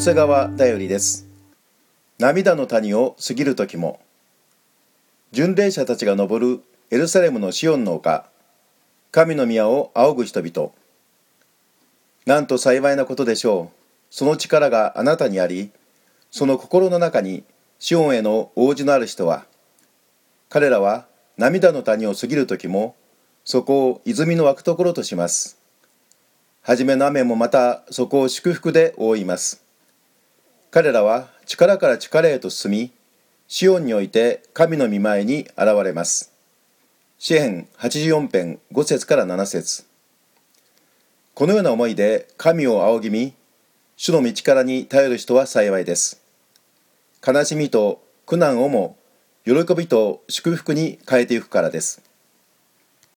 瀬川だよりです。涙の谷を過ぎる時も巡礼者たちが登るエルサレムのシオンの丘神の宮を仰ぐ人々。なんと幸いなことでしょう。その力があなたにありその心の中にシオンへの応じのある人は彼らは涙の谷を過ぎる時もそこを泉の湧くところとします。初めの雨もまたそこを祝福で覆います。彼らは力から力へと進みシオンにおいて神の御前に現れます。詩編84編5節から7節。このような思いで神を仰ぎ見主の道からに頼る人は幸いです。悲しみと苦難をも喜びと祝福に変えていくからです。